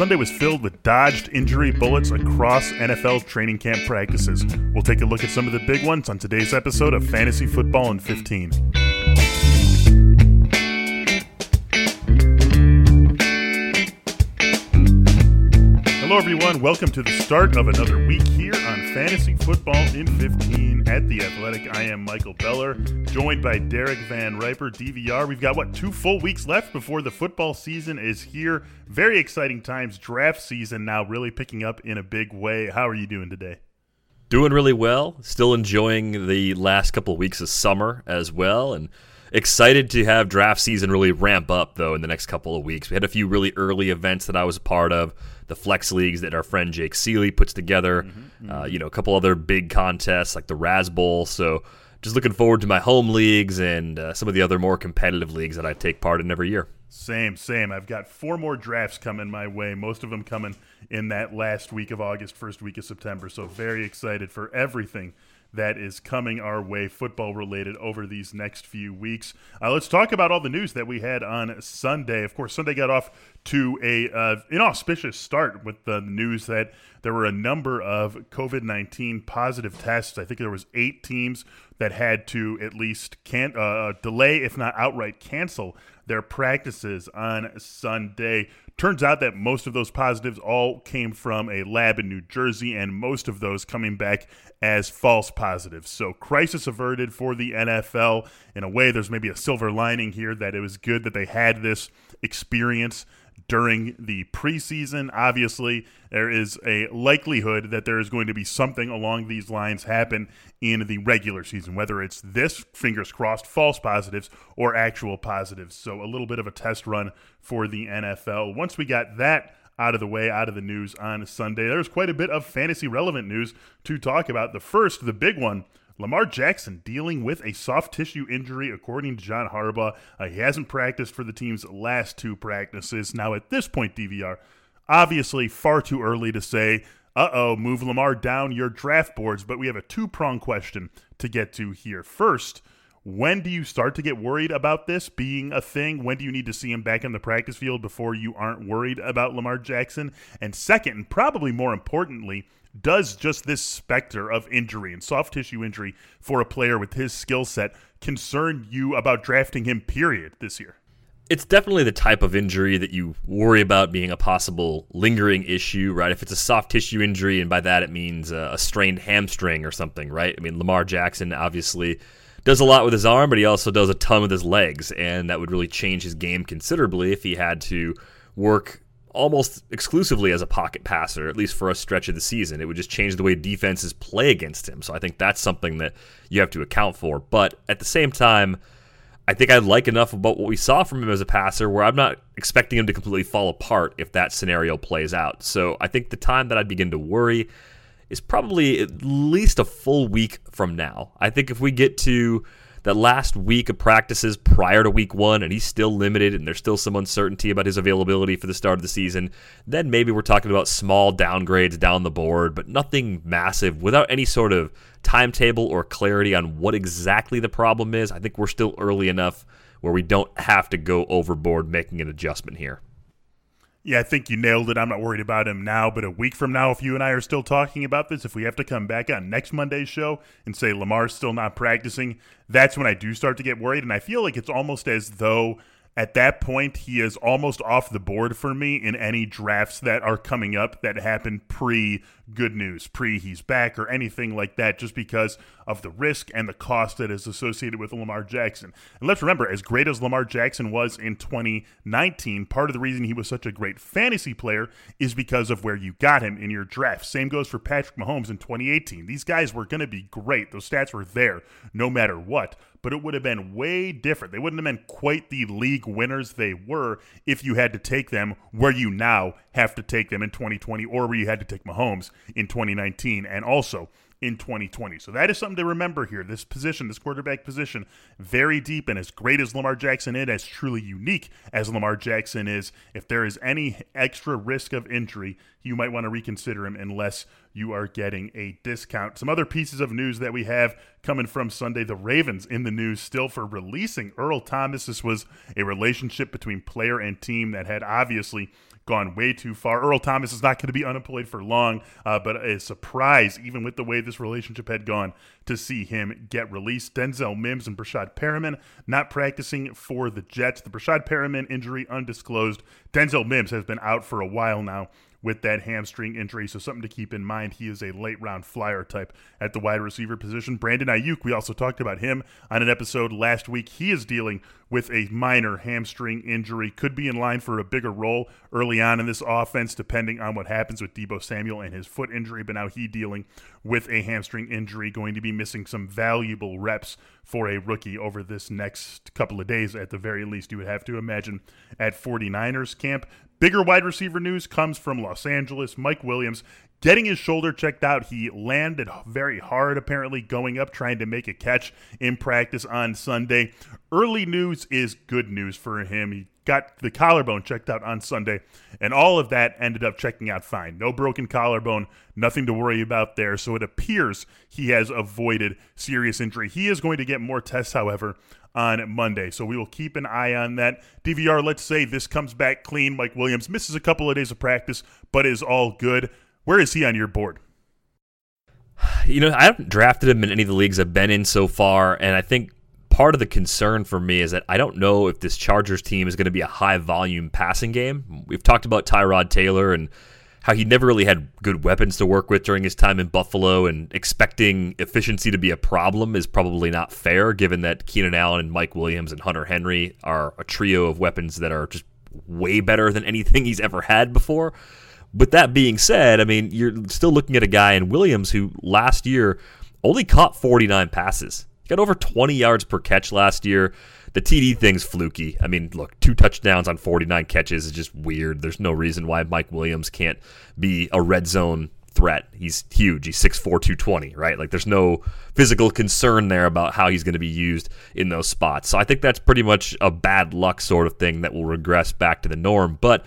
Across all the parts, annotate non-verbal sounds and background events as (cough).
Sunday was filled with dodged injury bullets across NFL training camp practices. We'll take a look at some of the big ones on today's episode of Fantasy Football in 15. Hello, everyone. Welcome to the start of another week here Fantasy Football in 15 at The Athletic. I am Michael Beller, joined by Derek Van Riper, DVR. We've got, what, two full weeks left before the football season is here. Very exciting times. Draft season now really picking up in a big way. How are you doing today? Doing really well. Still enjoying the last couple of weeks of summer as well. And excited to have draft season really ramp up, though, in the next couple of weeks. We had a few really early events that I was a part of the flex leagues that our friend Jake Ciely puts together. Mm-hmm, mm-hmm. Uh, you know, a couple other big contests like the Raz Bowl. So just looking forward to my home leagues and uh, some of the other more competitive leagues that I take part in every year. Same, same. I've got four more drafts coming my way. Most of them coming in that last week of August, first week of September. So very excited for everything that is coming our way, football related, over these next few weeks. Uh, let's talk about all the news that we had on Sunday. Of course, Sunday got off to a uh, inauspicious start with the news that there were a number of COVID nineteen positive tests. I think there was eight teams that had to at least can uh, delay, if not outright cancel, their practices on Sunday. Turns out that most of those positives all came from a lab in New Jersey, and most of those coming back as false positives. So, crisis averted for the NFL. In a way, there's maybe a silver lining here that it was good that they had this experience during the preseason. Obviously, there is a likelihood that there is going to be something along these lines happen in the regular season, whether it's this, fingers crossed, false positives or actual positives. So, a little bit of a test run for the NFL. Once we got that out of the way, out of the news on Sunday, there's quite a bit of fantasy relevant news to talk about. The first, the big one, Lamar Jackson dealing with a soft tissue injury, according to John Harbaugh. Uh, he hasn't practiced for the team's last two practices. Now, at this point, DVR, obviously far too early to say, uh oh, move Lamar down your draft boards, but we have a two prong question to get to here. First, when do you start to get worried about this being a thing? When do you need to see him back in the practice field before you aren't worried about Lamar Jackson? And second, and probably more importantly, does just this specter of injury and soft tissue injury for a player with his skill set concern you about drafting him, period, this year? It's definitely the type of injury that you worry about being a possible lingering issue, right? If it's a soft tissue injury, and by that it means a strained hamstring or something, right? I mean, Lamar Jackson obviously does a lot with his arm, but he also does a ton with his legs, and that would really change his game considerably if he had to work almost exclusively as a pocket passer, at least for a stretch of the season. It would just change the way defenses play against him. So I think that's something that you have to account for. But at the same time, I think I like enough about what we saw from him as a passer where I'm not expecting him to completely fall apart if that scenario plays out. So I think the time that I'd begin to worry is probably at least a full week from now. I think if we get to that last week of practices prior to week one and he's still limited and there's still some uncertainty about his availability for the start of the season, then maybe we're talking about small downgrades down the board, but nothing massive without any sort of timetable or clarity on what exactly the problem is. I think we're still early enough where we don't have to go overboard making an adjustment here. Yeah, I think you nailed it. I'm not worried about him now, but a week from now, if you and I are still talking about this, if we have to come back on next Monday's show and say Lamar's still not practicing, that's when I do start to get worried. And I feel like it's almost as though at that point, he is almost off the board for me in any drafts that are coming up that happen pre good news, pre he's back, or anything like that, just because of the risk and the cost that is associated with Lamar Jackson. And let's remember, as great as Lamar Jackson was in 2019, part of the reason he was such a great fantasy player is because of where you got him in your draft. Same goes for Patrick Mahomes in 2018. These guys were going to be great. Those stats were there no matter what but it would have been way different. They wouldn't have been quite the league winners they were if you had to take them where you now have to take them in 2020 or where you had to take Mahomes in 2019 and also in 2020. So that is something to remember here. This position, this quarterback position, very deep and as great as Lamar Jackson is, as truly unique as Lamar Jackson is, if there is any extra risk of injury, you might want to reconsider him unless you are getting a discount. Some other pieces of news that we have coming from Sunday the Ravens in the news still for releasing Earl Thomas. This was a relationship between player and team that had obviously gone way too far. Earl Thomas is not going to be unemployed for long, uh, but a surprise, even with the way this relationship had gone, to see him get released. Denzel Mims and Breshad Perriman not practicing for the Jets. The Breshad Perriman injury undisclosed. Denzel Mims has been out for a while now with that hamstring injury. So something to keep in mind. He is a late round flyer type at the wide receiver position. Brandon Aiyuk, we also talked about him on an episode last week. He is dealing with a minor hamstring injury. Could be in line for a bigger role early on in this offense, depending on what happens with Deebo Samuel and his foot injury. But now he dealing with a hamstring injury, going to be missing some valuable reps for a rookie over this next couple of days at the very least, you would have to imagine at 49ers camp. Bigger wide receiver news comes from Los Angeles. Mike Williams getting his shoulder checked out. He landed very hard, apparently, going up, trying to make a catch in practice on Sunday. Early news is good news for him. He got the collarbone checked out on Sunday, and all of that ended up checking out fine. No broken collarbone, nothing to worry about there. So it appears he has avoided serious injury. He is going to get more tests, however, on Monday. So we will keep an eye on that. DVR, let's say this comes back clean. Mike Williams misses a couple of days of practice, but is all good. Where is he on your board? You know, I haven't drafted him in any of the leagues I've been in so far, and I think part of the concern for me is that I don't know if this Chargers team is going to be a high volume passing game. We've talked about Tyrod Taylor and how he never really had good weapons to work with during his time in Buffalo, and expecting efficiency to be a problem is probably not fair, given that Keenan Allen and Mike Williams and Hunter Henry are a trio of weapons that are just way better than anything (laughs) he's ever had before. With that being said, I mean, you're still looking at a guy in Williams who last year only caught 49 passes. He got over 20 yards per catch last year the TD thing's fluky. I mean, look, two touchdowns on 49 catches is just weird. There's no reason why Mike Williams can't be a red zone threat. He's huge. He's 6'4", 220, right? Like there's no physical concern there about how he's going to be used in those spots. So I think that's pretty much a bad luck sort of thing that will regress back to the norm. But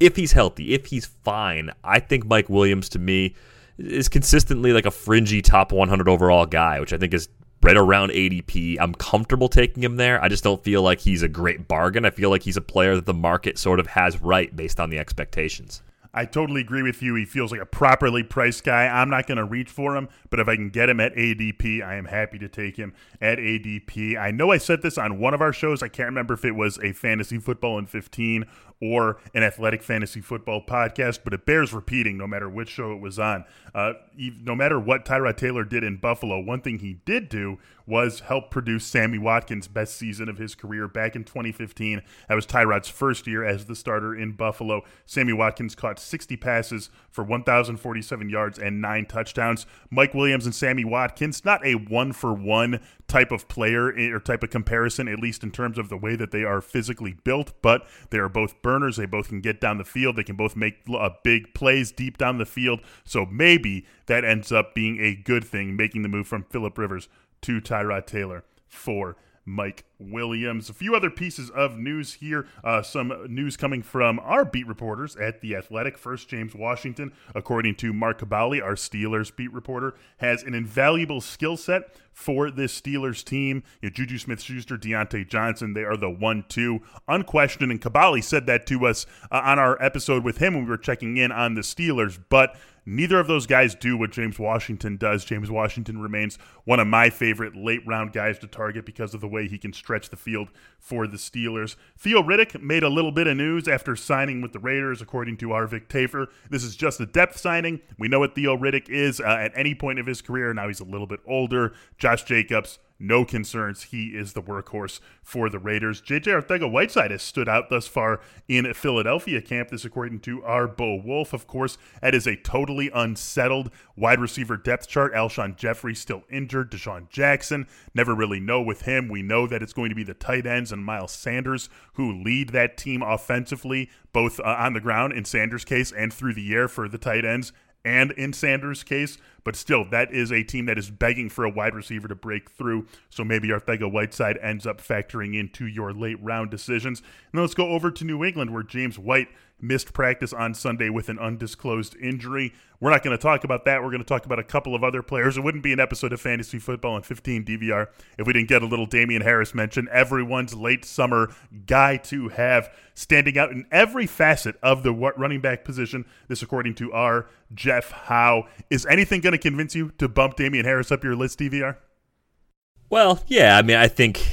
if he's healthy, if he's fine, I think Mike Williams to me is consistently like a fringy top 100 overall guy, which I think is right around ADP. I'm comfortable taking him there. I just don't feel like he's a great bargain. I feel like he's a player that the market sort of has right based on the expectations. I totally agree with you. He feels like a properly priced guy. I'm not going to reach for him, but if I can get him at ADP, I am happy to take him at ADP. I know I said this on one of our shows. I can't remember if it was a fantasy football in 15 or an athletic fantasy football podcast, but it bears repeating no matter which show it was on. Uh, no matter what Tyrod Taylor did in Buffalo, one thing he did do was help produce Sammy Watkins' best season of his career back in 2015. That was Tyrod's first year as the starter in Buffalo. Sammy Watkins caught 60 passes for 1,047 yards and nine touchdowns. Mike Williams and Sammy Watkins, not a one for one type of player eh, or type of comparison, at least in terms of the way that they are physically built, but they are both burners. They both can get down the field. They can both make uh, big plays deep down the field. So maybe that ends up being a good thing, making the move from Philip Rivers to Tyrod Taylor for Mike Williams. A few other pieces of news here. Uh, some news coming from our beat reporters at The Athletic. First, James Washington, according to Mark Kaboly, our Steelers beat reporter, has an invaluable skill set for this Steelers team. You know, Juju Smith Schuster, Diontae Johnson, they are the one two. Unquestioned. And Kaboly said that to us uh, on our episode with him when we were checking in on the Steelers. But Neither of those guys do what James Washington does. James Washington remains one of my favorite late round guys to target because of the way he can stretch the field for the Steelers. Theo Riddick made a little bit of news after signing with the Raiders, according to our Vic Tafur. This is just a depth signing. We know what Theo Riddick is uh, at any point of his career. Now he's a little bit older. Josh Jacobs no concerns. He is the workhorse for the Raiders. JJ Arcega Whiteside has stood out thus far in Philadelphia camp. This, according to our Bo Wulf, of course, that is a totally unsettled wide receiver depth chart. Alshon Jeffery still injured. DeSean Jackson, never really know with him. We know that it's going to be the tight ends and Miles Sanders who lead that team offensively, both uh, on the ground in Sanders' case and through the air for the tight ends and in Sanders' case. But still, that is a team that is begging for a wide receiver to break through. So maybe Arcega Whiteside ends up factoring into your late round decisions. And let's go over to New England, where James White missed practice on Sunday with an undisclosed injury. We're not going to talk about that. We're going to talk about a couple of other players. It wouldn't be an episode of Fantasy Football on 15 DVR if we didn't get a little Damien Harris mention. Everyone's late summer guy to have standing out in every facet of the running back position. This, according to our Jeff Howe. Is anything going to convince you to bump Damien Harris up your list, DVR? Well, yeah. I mean, I think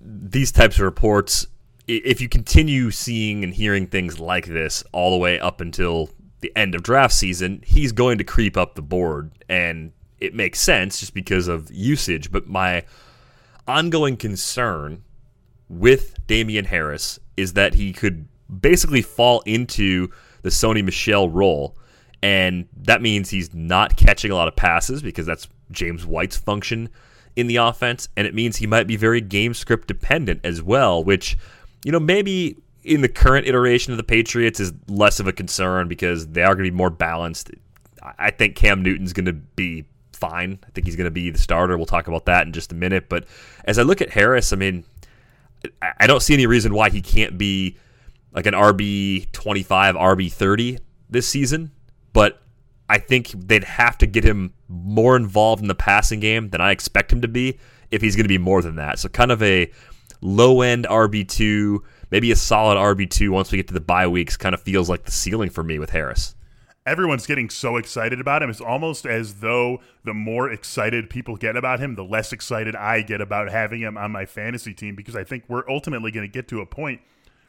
these types of reports if you continue seeing and hearing things like this all the way up until the end of draft season, he's going to creep up the board. And it makes sense just because of usage. But my ongoing concern with Damien Harris is that he could basically fall into the Sony Michel role. And that means he's not catching a lot of passes because that's James White's function in the offense. And it means he might be very game script dependent as well, which you know, maybe in the current iteration of the Patriots is less of a concern because they are going to be more balanced. I think Cam Newton's going to be fine. I think he's going to be the starter. We'll talk about that in just a minute. But as I look at Harris, I mean, I don't see any reason why he can't be like an RB 25, RB 30 this season. But I think they'd have to get him more involved in the passing game than I expect him to be if he's going to be more than that. So, kind of a low end RB2, maybe a solid RB2 once we get to the bye weeks kind of feels like the ceiling for me with Harris. Everyone's getting so excited about him. It's almost as though the more excited people get about him, the less excited I get about having him on my fantasy team because I think we're ultimately going to get to a point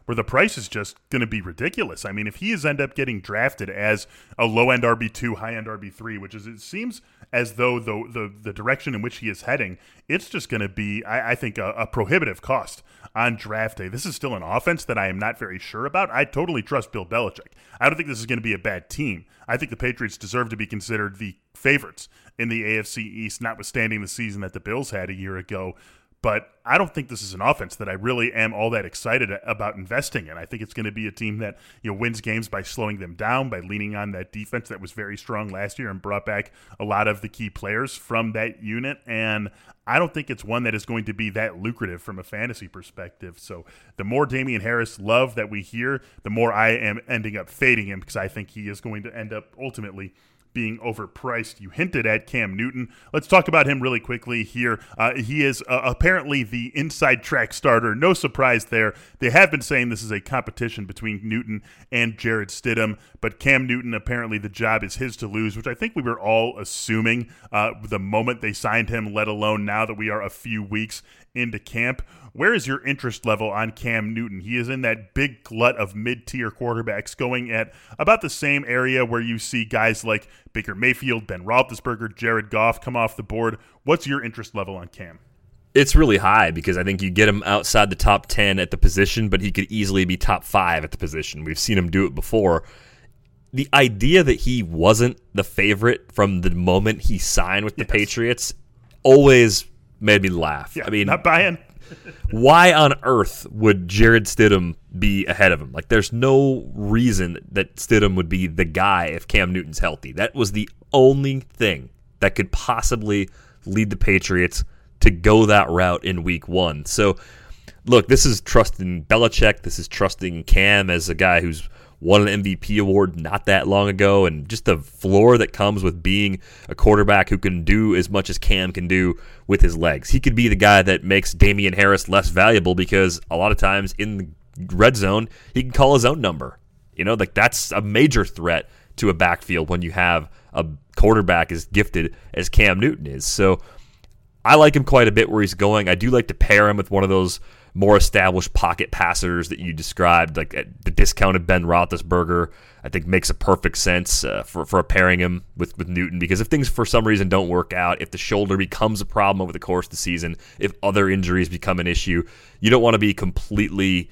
where the price is just going to be ridiculous. I mean, if he is end up getting drafted as a low end RB two, high end RB three, which is it seems as though the the, the direction in which he is heading, it's just going to be, I, I think, a, a, prohibitive cost on draft day. This is still an offense that I am not very sure about. I totally trust Bill Belichick. I don't think this is going to be a bad team. I think the Patriots deserve to be considered the favorites in the AFC East, notwithstanding the season that the Bills had a year ago. But I don't think this is an offense that I really am all that excited about investing in. I think it's going to be a team that you know wins games by slowing them down, by leaning on that defense that was very strong last year and brought back a lot of the key players from that unit. And I don't think it's one that is going to be that lucrative from a fantasy perspective. So the more Damien Harris love that we hear, the more I am ending up fading him because I think he is going to end up ultimately being overpriced. You hinted at Cam Newton. Let's talk about him really quickly here. Uh, he is uh, apparently the inside track starter. No surprise there. They have been saying this is a competition between Newton and Jarrett Stidham, but Cam Newton apparently the job is his to lose, which I think we were all assuming uh, the moment they signed him, let alone now that we are a few weeks into camp. Where is your interest level on Cam Newton? He is in that big glut of mid tier quarterbacks going at about the same area where you see guys like Baker Mayfield, Ben Roethlisberger, Jared Goff come off the board. What's your interest level on Cam? It's really high because I think you get him outside the top 10 at the position, but he could easily be top five at the position. We've seen him do it before. The idea that he wasn't the favorite from the moment he signed with the yes. Patriots always made me laugh. Yeah, I mean, not buying (laughs) why on earth would Jarrett Stidham be ahead of him? Like, there's no reason that Stidham would be the guy if Cam Newton's healthy. That was the only thing that could possibly lead the Patriots to go that route in week one. So, look, this is trusting Belichick. This is trusting Cam as a guy who's won an MVP award not that long ago, and just the floor that comes with being a quarterback who can do as much as Cam can do with his legs. He could be the guy that makes Damien Harris less valuable because a lot of times in the red zone, he can call his own number. You know, like that's a major threat to a backfield when you have a quarterback as gifted as Cam Newton is. So I like him quite a bit where he's going. I do like to pair him with one of those more established pocket passers that you described, like uh, the discounted Ben Roethlisberger, I think makes a perfect sense uh, for, for pairing him with, with Newton because if things for some reason don't work out, if the shoulder becomes a problem over the course of the season, if other injuries become an issue, you don't want to be completely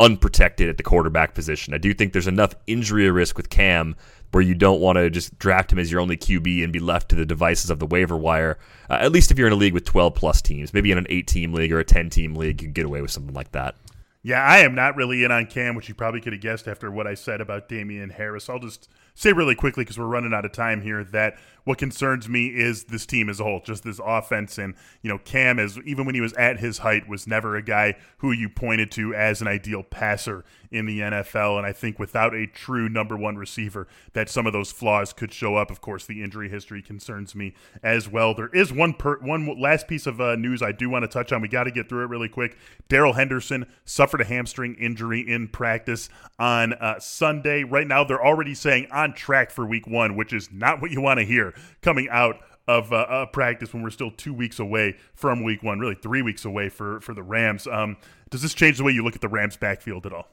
unprotected at the quarterback position. I do think there's enough injury risk with Cam where you don't want to just draft him as your only QB and be left to the devices of the waiver wire. Uh, at least if you're in a league with 12 plus teams, maybe in an eight team league or a 10 team league, you can get away with something like that. Yeah, I am not really in on Cam, which you probably could have guessed after what I said about Damien Harris. I'll just say really quickly because we're running out of time here that What concerns me is this team as a whole, just this offense. And, you know, Cam, is even when he was at his height, was never a guy who you pointed to as an ideal passer in the NFL. And I think without a true number one receiver, that some of those flaws could show up. Of course, the injury history concerns me as well. There is one per, one last piece of uh, news I do want to touch on. We got to get through it really quick. Darrell Henderson suffered a hamstring injury in practice on uh, Sunday. Right now, they're already saying on track for week one, which is not what you want to hear coming out of uh, practice when we're still two weeks away from week one, really three weeks away for, for the Rams. Um, does this change the way you look at the Rams backfield at all?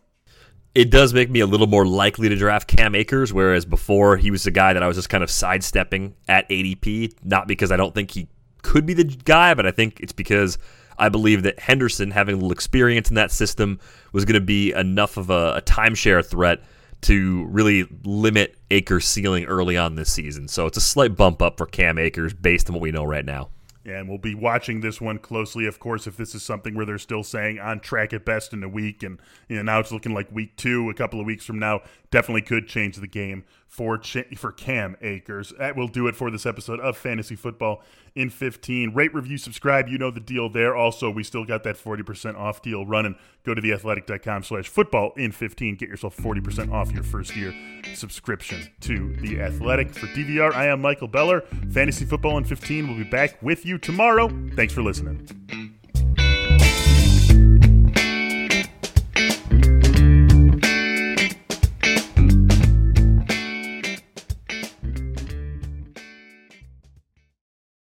it does make me a little more likely to draft Cam Akers, whereas before he was the guy that I was just kind of sidestepping at ADP, not because I don't think he could be the guy, but I think it's because I believe that Henderson, having a little experience in that system, was going to be enough of a, a timeshare threat to really limit Akers' ceiling early on this season. So it's a slight bump up for Cam Akers based on what we know right now. And we'll be watching this one closely, of course, if this is something where they're still saying on track at best in a week. And you know, now it's looking like week two, a couple of weeks from now, definitely could change the game for Ch- for Cam Akers. That will do it for this episode of Fantasy Football in 15. Rate, review, subscribe. You know the deal there. Also, we still got that 40% off deal running. Go to theathletic.com slash football in 15. Get yourself 40% off your first year subscription to The Athletic. For DVR, I am Michael Beller. Fantasy Football in 15 will be back with you tomorrow. Thanks for listening.